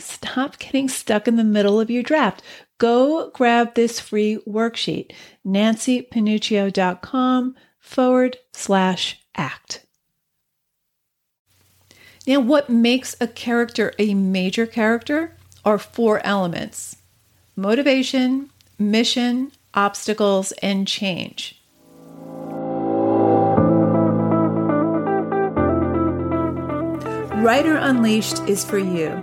Stop getting stuck in the middle of your draft. Go grab this free worksheet, nancypanuccio.com forward slash act. Now, what makes a character a major character are four elements motivation, mission, obstacles, and change. Writer Unleashed is for you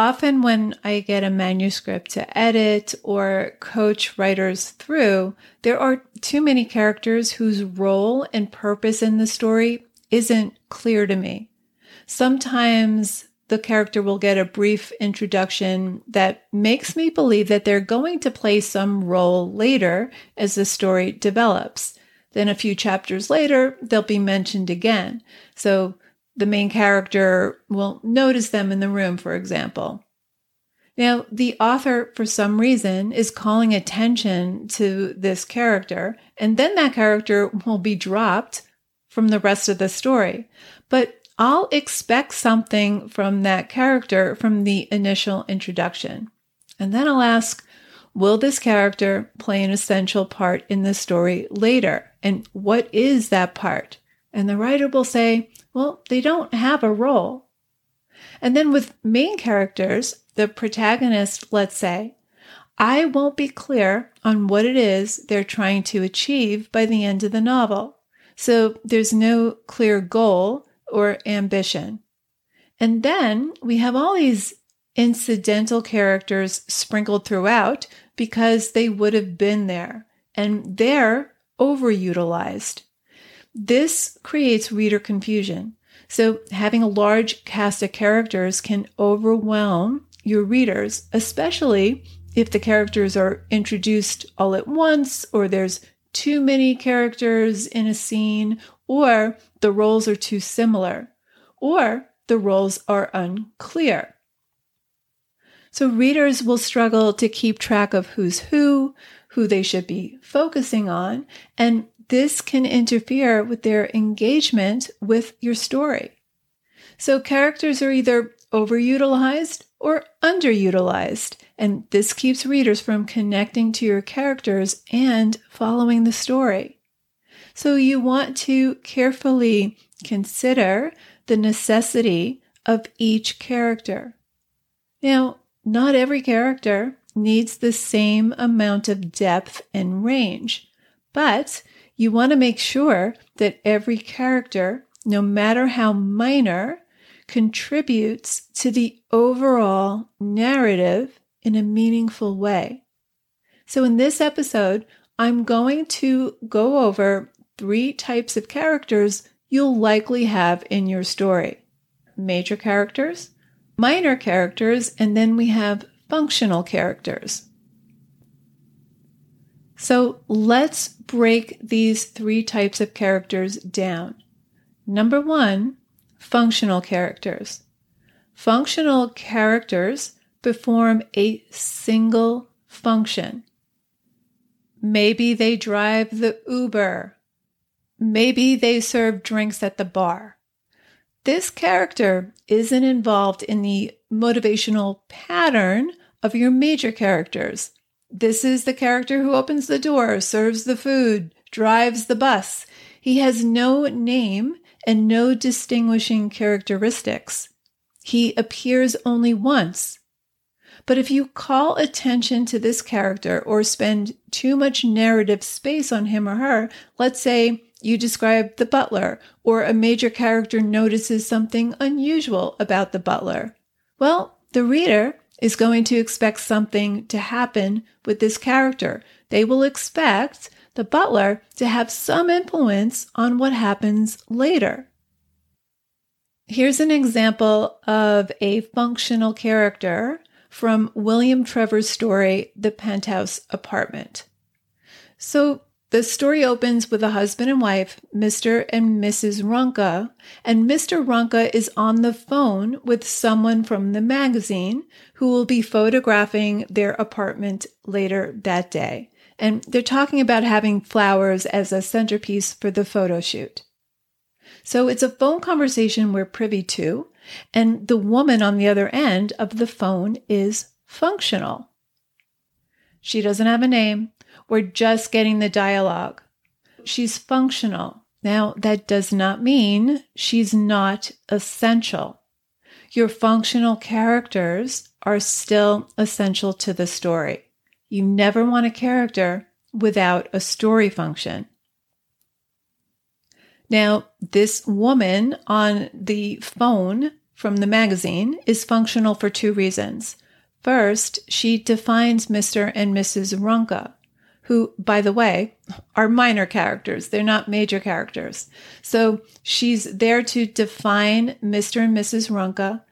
Often, when I get a manuscript to edit or coach writers through, there are too many characters whose role and purpose in the story isn't clear to me. Sometimes the character will get a brief introduction that makes me believe that they're going to play some role later as the story develops. Then a few chapters later, they'll be mentioned again. So the main character will notice them in the room, for example. Now, the author, for some reason, is calling attention to this character, and then that character will be dropped from the rest of the story. But I'll expect something from that character from the initial introduction. And then I'll ask, will this character play an essential part in the story later? And what is that part? And the writer will say, well, they don't have a role. And then with main characters, the protagonist, let's say, I won't be clear on what it is they're trying to achieve by the end of the novel. So there's no clear goal or ambition. And then we have all these incidental characters sprinkled throughout because they would have been there and they're overutilized. This creates reader confusion. So, having a large cast of characters can overwhelm your readers, especially if the characters are introduced all at once, or there's too many characters in a scene, or the roles are too similar, or the roles are unclear. So, readers will struggle to keep track of who's who, who they should be focusing on, and this can interfere with their engagement with your story. So characters are either overutilized or underutilized, and this keeps readers from connecting to your characters and following the story. So you want to carefully consider the necessity of each character. Now, not every character needs the same amount of depth and range, but you want to make sure that every character, no matter how minor, contributes to the overall narrative in a meaningful way. So, in this episode, I'm going to go over three types of characters you'll likely have in your story major characters, minor characters, and then we have functional characters. So let's break these three types of characters down. Number one, functional characters. Functional characters perform a single function. Maybe they drive the Uber. Maybe they serve drinks at the bar. This character isn't involved in the motivational pattern of your major characters. This is the character who opens the door, serves the food, drives the bus. He has no name and no distinguishing characteristics. He appears only once. But if you call attention to this character or spend too much narrative space on him or her, let's say you describe the butler or a major character notices something unusual about the butler, well, the reader is going to expect something to happen with this character. They will expect the butler to have some influence on what happens later. Here's an example of a functional character from William Trevor's story, The Penthouse Apartment. So the story opens with a husband and wife, Mr. and Mrs. Runka, and Mr. Runka is on the phone with someone from the magazine who will be photographing their apartment later that day. And they're talking about having flowers as a centerpiece for the photo shoot. So it's a phone conversation we're privy to, and the woman on the other end of the phone is functional. She doesn't have a name. We're just getting the dialogue. She's functional. Now, that does not mean she's not essential. Your functional characters are still essential to the story. You never want a character without a story function. Now, this woman on the phone from the magazine is functional for two reasons. First, she defines Mr. and Mrs. Runka, who, by the way, are minor characters. They're not major characters. So she's there to define Mr. and Mrs. Runka,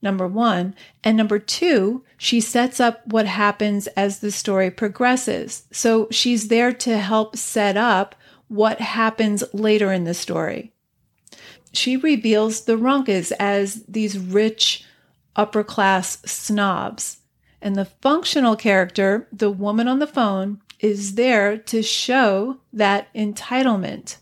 number one. And number two, she sets up what happens as the story progresses. So she's there to help set up what happens later in the story. She reveals the Runkas as these rich, upper class snobs. And the functional character, the woman on the phone, is there to show that entitlement.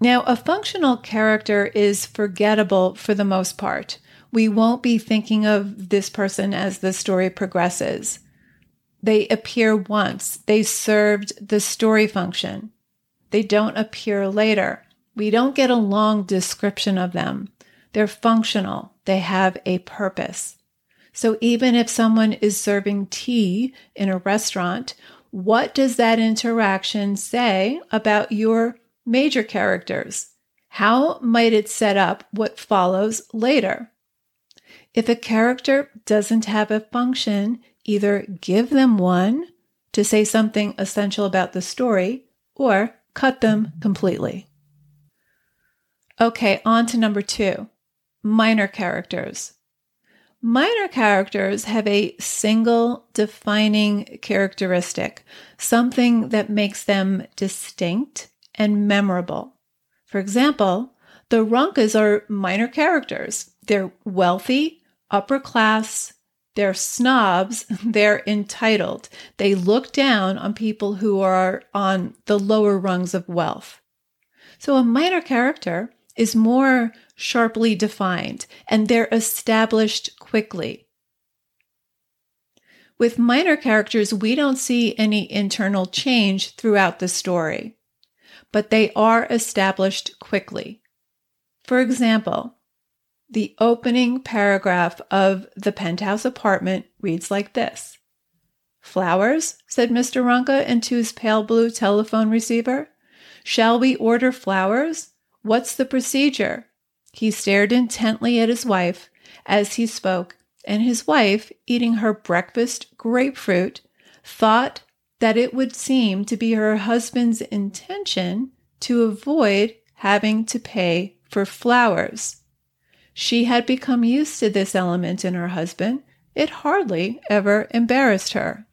Now, a functional character is forgettable for the most part. We won't be thinking of this person as the story progresses. They appear once. They served the story function. They don't appear later. We don't get a long description of them. They're functional. They have a purpose. So even if someone is serving tea in a restaurant, what does that interaction say about your major characters? How might it set up what follows later? If a character doesn't have a function, either give them one to say something essential about the story or cut them completely. Okay, on to number two minor characters. Minor characters have a single defining characteristic, something that makes them distinct and memorable. For example, the Runkas are minor characters. They're wealthy, upper class, they're snobs, they're entitled. They look down on people who are on the lower rungs of wealth. So a minor character is more sharply defined and they're established quickly. With minor characters, we don't see any internal change throughout the story, but they are established quickly. For example, the opening paragraph of the penthouse apartment reads like this Flowers? said Mr. Runka into his pale blue telephone receiver. Shall we order flowers? What's the procedure? He stared intently at his wife as he spoke, and his wife, eating her breakfast grapefruit, thought that it would seem to be her husband's intention to avoid having to pay for flowers. She had become used to this element in her husband. It hardly ever embarrassed her.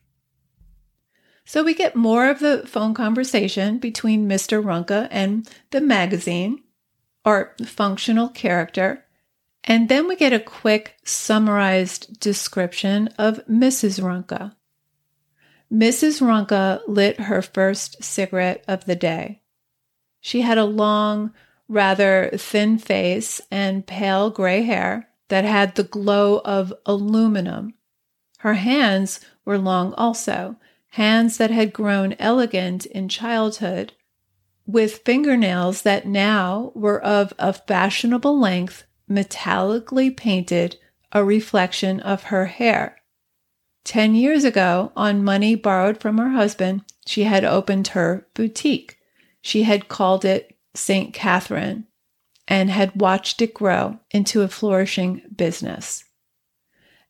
So we get more of the phone conversation between Mr. Runka and the magazine, or functional character, and then we get a quick summarized description of Mrs. Runka. Mrs. Runka lit her first cigarette of the day. She had a long, rather thin face and pale gray hair that had the glow of aluminum. Her hands were long also, hands that had grown elegant in childhood, with fingernails that now were of a fashionable length, metallically painted, a reflection of her hair. Ten years ago, on money borrowed from her husband, she had opened her boutique. She had called it St. Catherine and had watched it grow into a flourishing business.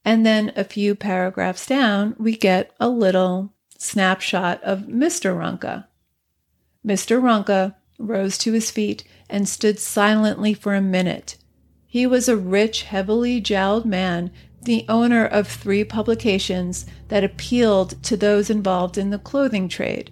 And then a few paragraphs down, we get a little snapshot of Mr. Runke. Mr. Runke rose to his feet and stood silently for a minute. He was a rich, heavily jowled man, the owner of three publications that appealed to those involved in the clothing trade.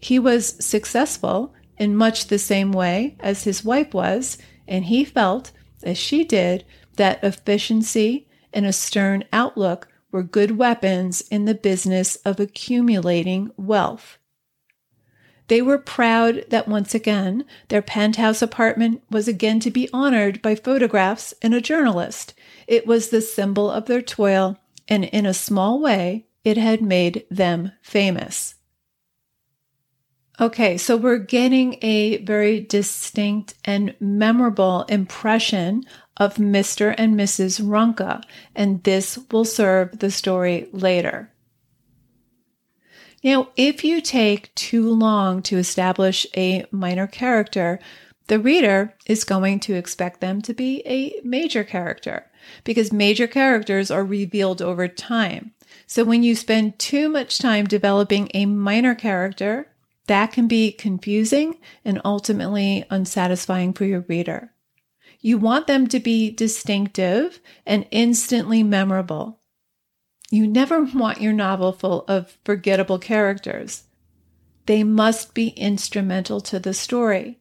He was successful in much the same way as his wife was, and he felt, as she did, that efficiency and a stern outlook were good weapons in the business of accumulating wealth. They were proud that once again their penthouse apartment was again to be honored by photographs and a journalist. It was the symbol of their toil, and in a small way, it had made them famous. Okay, so we're getting a very distinct and memorable impression of Mr. and Mrs. Runke, and this will serve the story later. Now, if you take too long to establish a minor character, the reader is going to expect them to be a major character because major characters are revealed over time. So when you spend too much time developing a minor character, that can be confusing and ultimately unsatisfying for your reader. You want them to be distinctive and instantly memorable. You never want your novel full of forgettable characters. They must be instrumental to the story.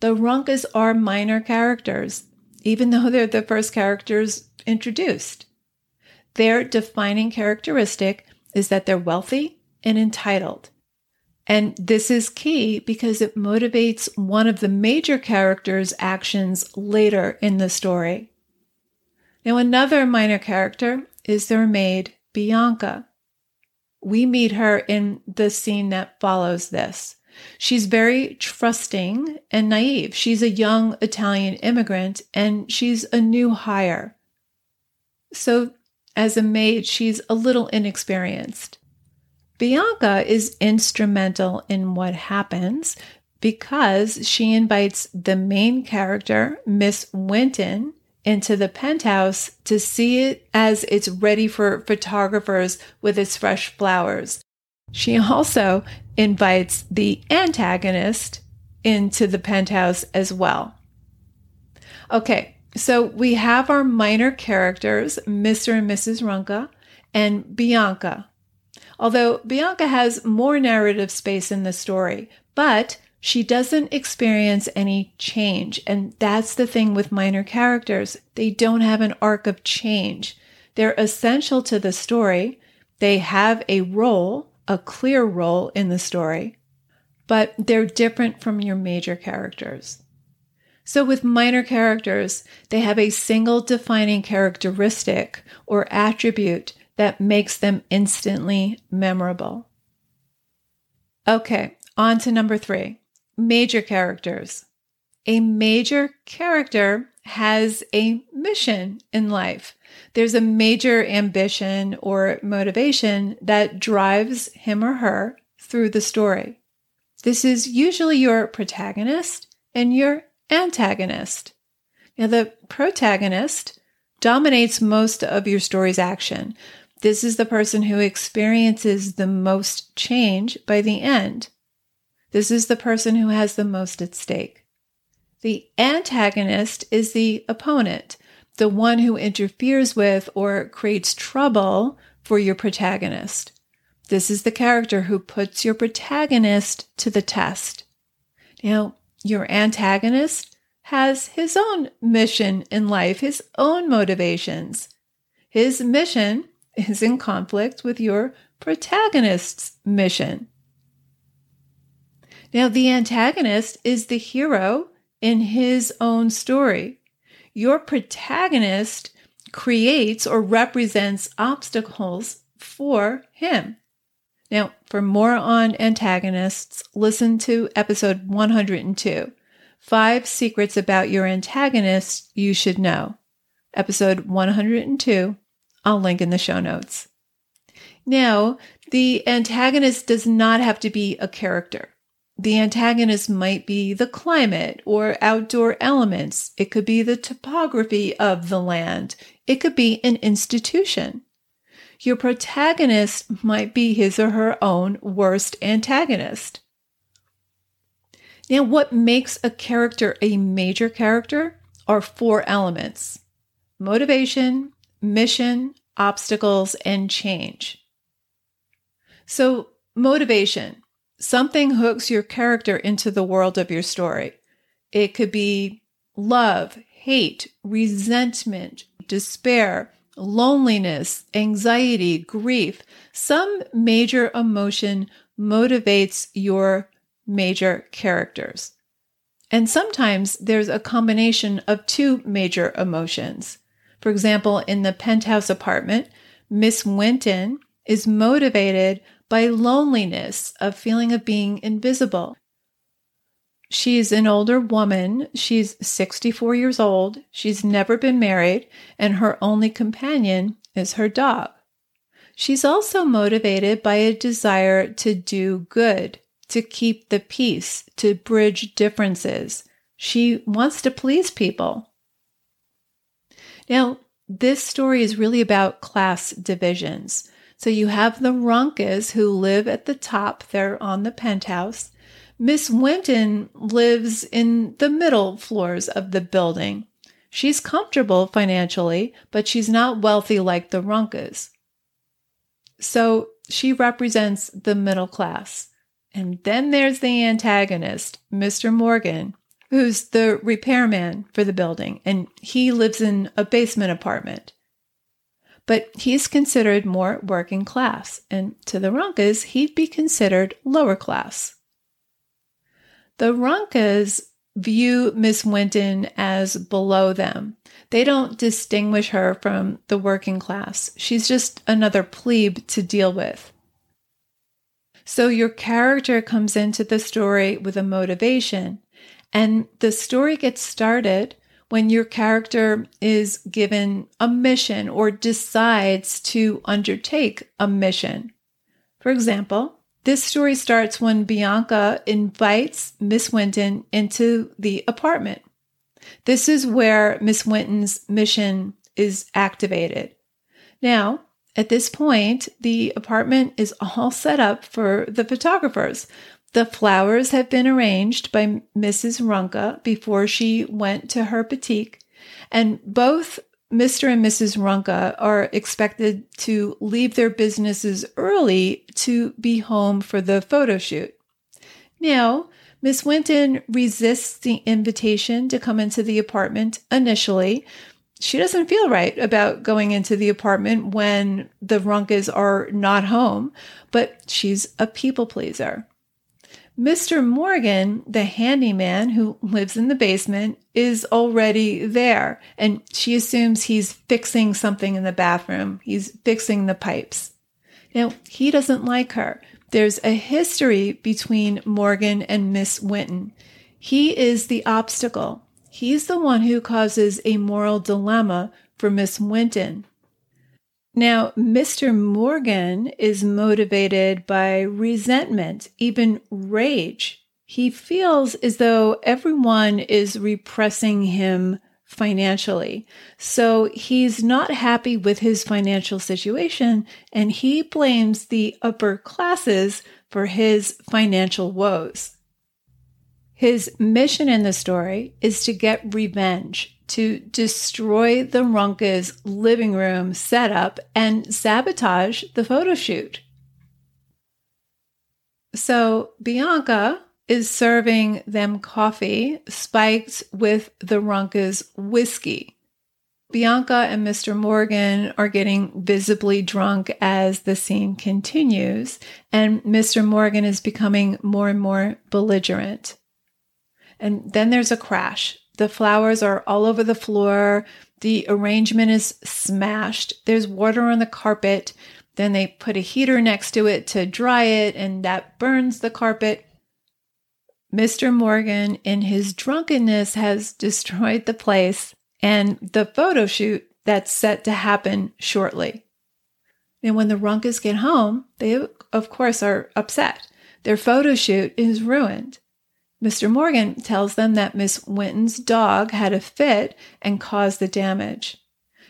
The Runkes are minor characters, even though they're the first characters introduced. Their defining characteristic is that they're wealthy and entitled. And this is key because it motivates one of the major characters' actions later in the story. Now, another minor character is their maid, Bianca. We meet her in the scene that follows this. She's very trusting and naive. She's a young Italian immigrant and she's a new hire. So, as a maid, she's a little inexperienced. Bianca is instrumental in what happens because she invites the main character, Miss Winton, into the penthouse to see it as it's ready for photographers with its fresh flowers. She also invites the antagonist into the penthouse as well. Okay, so we have our minor characters, Mr. and Mrs. Runka, and Bianca. Although Bianca has more narrative space in the story, but she doesn't experience any change. And that's the thing with minor characters. They don't have an arc of change. They're essential to the story. They have a role, a clear role in the story, but they're different from your major characters. So with minor characters, they have a single defining characteristic or attribute that makes them instantly memorable. Okay, on to number three major characters. A major character has a mission in life. There's a major ambition or motivation that drives him or her through the story. This is usually your protagonist and your antagonist. Now, the protagonist dominates most of your story's action, this is the person who experiences the most change by the end. This is the person who has the most at stake. The antagonist is the opponent, the one who interferes with or creates trouble for your protagonist. This is the character who puts your protagonist to the test. Now, your antagonist has his own mission in life, his own motivations. His mission is in conflict with your protagonist's mission. Now, the antagonist is the hero in his own story. Your protagonist creates or represents obstacles for him. Now, for more on antagonists, listen to episode 102 Five Secrets About Your Antagonist You Should Know. Episode 102. I'll link in the show notes. Now, the antagonist does not have to be a character. The antagonist might be the climate or outdoor elements. It could be the topography of the land. It could be an institution. Your protagonist might be his or her own worst antagonist. Now, what makes a character a major character are four elements motivation, mission, obstacles, and change. So, motivation something hooks your character into the world of your story. It could be love, hate, resentment, despair, loneliness, anxiety, grief. Some major emotion motivates your major characters. And sometimes there's a combination of two major emotions. For example, in the penthouse apartment, Miss Winton is motivated by loneliness, a feeling of being invisible. She's an older woman. She's 64 years old. She's never been married, and her only companion is her dog. She's also motivated by a desire to do good, to keep the peace, to bridge differences. She wants to please people. Now, this story is really about class divisions. So you have the Runkas who live at the top, they're on the penthouse. Miss Winton lives in the middle floors of the building. She's comfortable financially, but she's not wealthy like the Runkas. So she represents the middle class. And then there's the antagonist, Mr. Morgan, who's the repairman for the building, and he lives in a basement apartment but he's considered more working class, and to the Runkas, he'd be considered lower class. The Runkas view Miss Winton as below them. They don't distinguish her from the working class. She's just another plebe to deal with. So your character comes into the story with a motivation, and the story gets started when your character is given a mission or decides to undertake a mission. For example, this story starts when Bianca invites Miss Winton into the apartment. This is where Miss Winton's mission is activated. Now, at this point, the apartment is all set up for the photographers. The flowers have been arranged by Mrs. Runka before she went to her boutique, and both Mr. and Mrs. Runka are expected to leave their businesses early to be home for the photo shoot. Now, Miss Winton resists the invitation to come into the apartment initially. She doesn't feel right about going into the apartment when the Runkas are not home, but she's a people pleaser. Mr. Morgan, the handyman who lives in the basement, is already there, and she assumes he's fixing something in the bathroom. He's fixing the pipes. Now, he doesn't like her. There's a history between Morgan and Miss Winton. He is the obstacle. He's the one who causes a moral dilemma for Miss Winton. Now, Mr. Morgan is motivated by resentment, even rage. He feels as though everyone is repressing him financially. So he's not happy with his financial situation and he blames the upper classes for his financial woes. His mission in the story is to get revenge to destroy the Runka's living room setup and sabotage the photo shoot. So Bianca is serving them coffee spiked with the Runka's whiskey. Bianca and Mr. Morgan are getting visibly drunk as the scene continues, and Mr. Morgan is becoming more and more belligerent. And then there's a crash. The flowers are all over the floor. The arrangement is smashed. There's water on the carpet. Then they put a heater next to it to dry it, and that burns the carpet. Mr. Morgan, in his drunkenness, has destroyed the place and the photo shoot that's set to happen shortly. And when the Runcas get home, they, of course, are upset. Their photo shoot is ruined. Mr. Morgan tells them that Miss Winton's dog had a fit and caused the damage.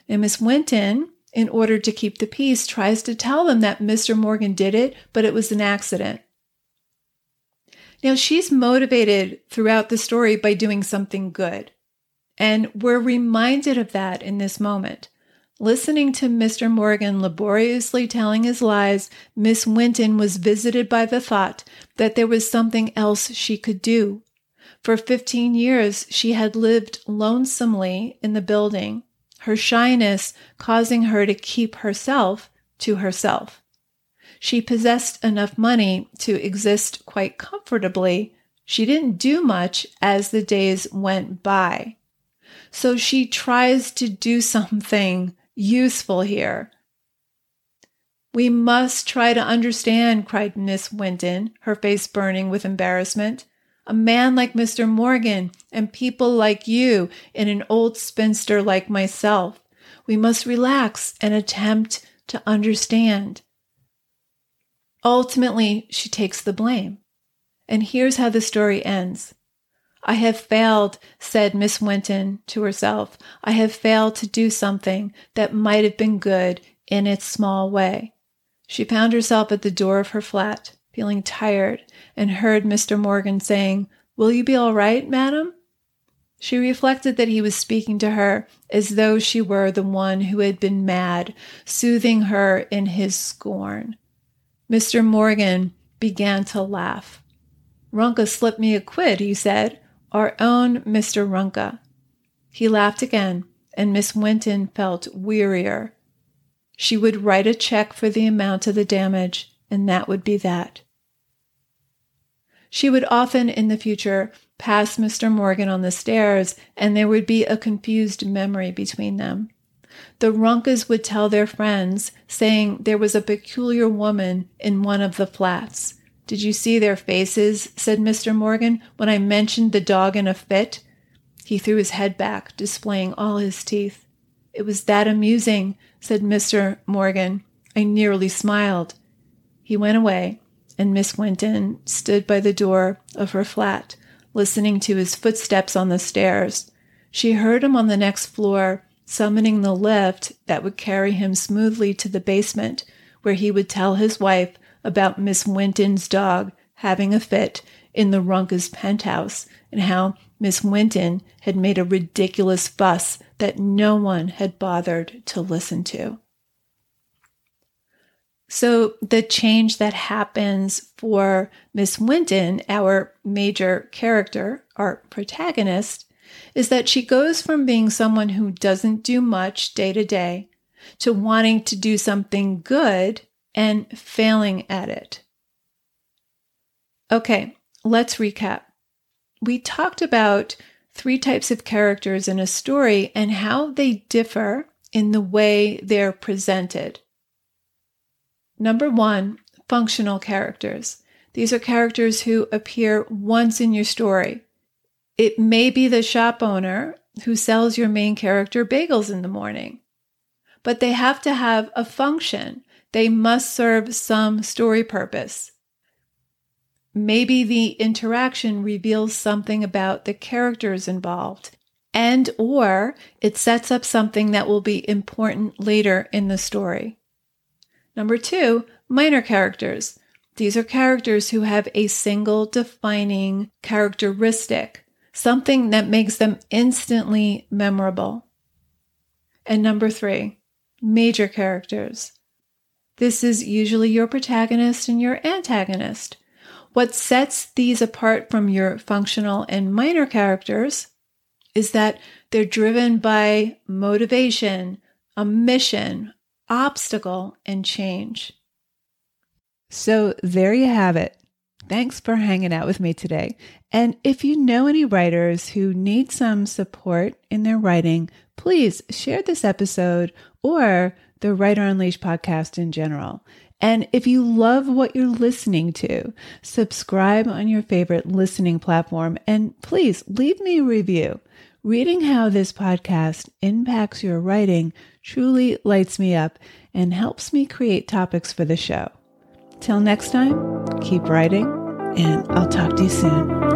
And Miss Winton, in order to keep the peace, tries to tell them that Mr. Morgan did it, but it was an accident. Now, she's motivated throughout the story by doing something good. And we're reminded of that in this moment. Listening to Mr. Morgan laboriously telling his lies, Miss Winton was visited by the thought that there was something else she could do. For 15 years, she had lived lonesomely in the building, her shyness causing her to keep herself to herself. She possessed enough money to exist quite comfortably. She didn't do much as the days went by. So she tries to do something useful here. We must try to understand, cried Miss Winton, her face burning with embarrassment. A man like Mr. Morgan and people like you and an old spinster like myself. We must relax and attempt to understand. Ultimately, she takes the blame. And here's how the story ends. I have failed, said Miss Winton to herself. I have failed to do something that might have been good in its small way. She found herself at the door of her flat, feeling tired, and heard Mr. Morgan saying, Will you be all right, madam? She reflected that he was speaking to her as though she were the one who had been mad, soothing her in his scorn. Mr. Morgan began to laugh. Runca slipped me a quid, he said our own Mr. Runca. He laughed again, and Miss Winton felt wearier. She would write a check for the amount of the damage, and that would be that. She would often in the future pass Mr. Morgan on the stairs, and there would be a confused memory between them. The Runcas would tell their friends, saying there was a peculiar woman in one of the flats. Did you see their faces? said Mr. Morgan, when I mentioned the dog in a fit. He threw his head back, displaying all his teeth. It was that amusing, said Mr. Morgan. I nearly smiled. He went away, and Miss Winton stood by the door of her flat, listening to his footsteps on the stairs. She heard him on the next floor, summoning the lift that would carry him smoothly to the basement, where he would tell his wife about Miss Winton's dog having a fit in the Runca's penthouse and how Miss Winton had made a ridiculous fuss that no one had bothered to listen to. So, the change that happens for Miss Winton, our major character, our protagonist, is that she goes from being someone who doesn't do much day to day to wanting to do something good and failing at it. Okay, let's recap. We talked about three types of characters in a story and how they differ in the way they're presented. Number one, functional characters. These are characters who appear once in your story. It may be the shop owner who sells your main character bagels in the morning, but they have to have a function they must serve some story purpose. Maybe the interaction reveals something about the characters involved and or it sets up something that will be important later in the story. Number 2, minor characters. These are characters who have a single defining characteristic, something that makes them instantly memorable. And number 3, major characters. This is usually your protagonist and your antagonist. What sets these apart from your functional and minor characters is that they're driven by motivation, a mission, obstacle, and change. So there you have it. Thanks for hanging out with me today. And if you know any writers who need some support in their writing, please share this episode or the Writer Unleashed podcast in general. And if you love what you're listening to, subscribe on your favorite listening platform and please leave me a review. Reading how this podcast impacts your writing truly lights me up and helps me create topics for the show. Till next time, keep writing, and I'll talk to you soon.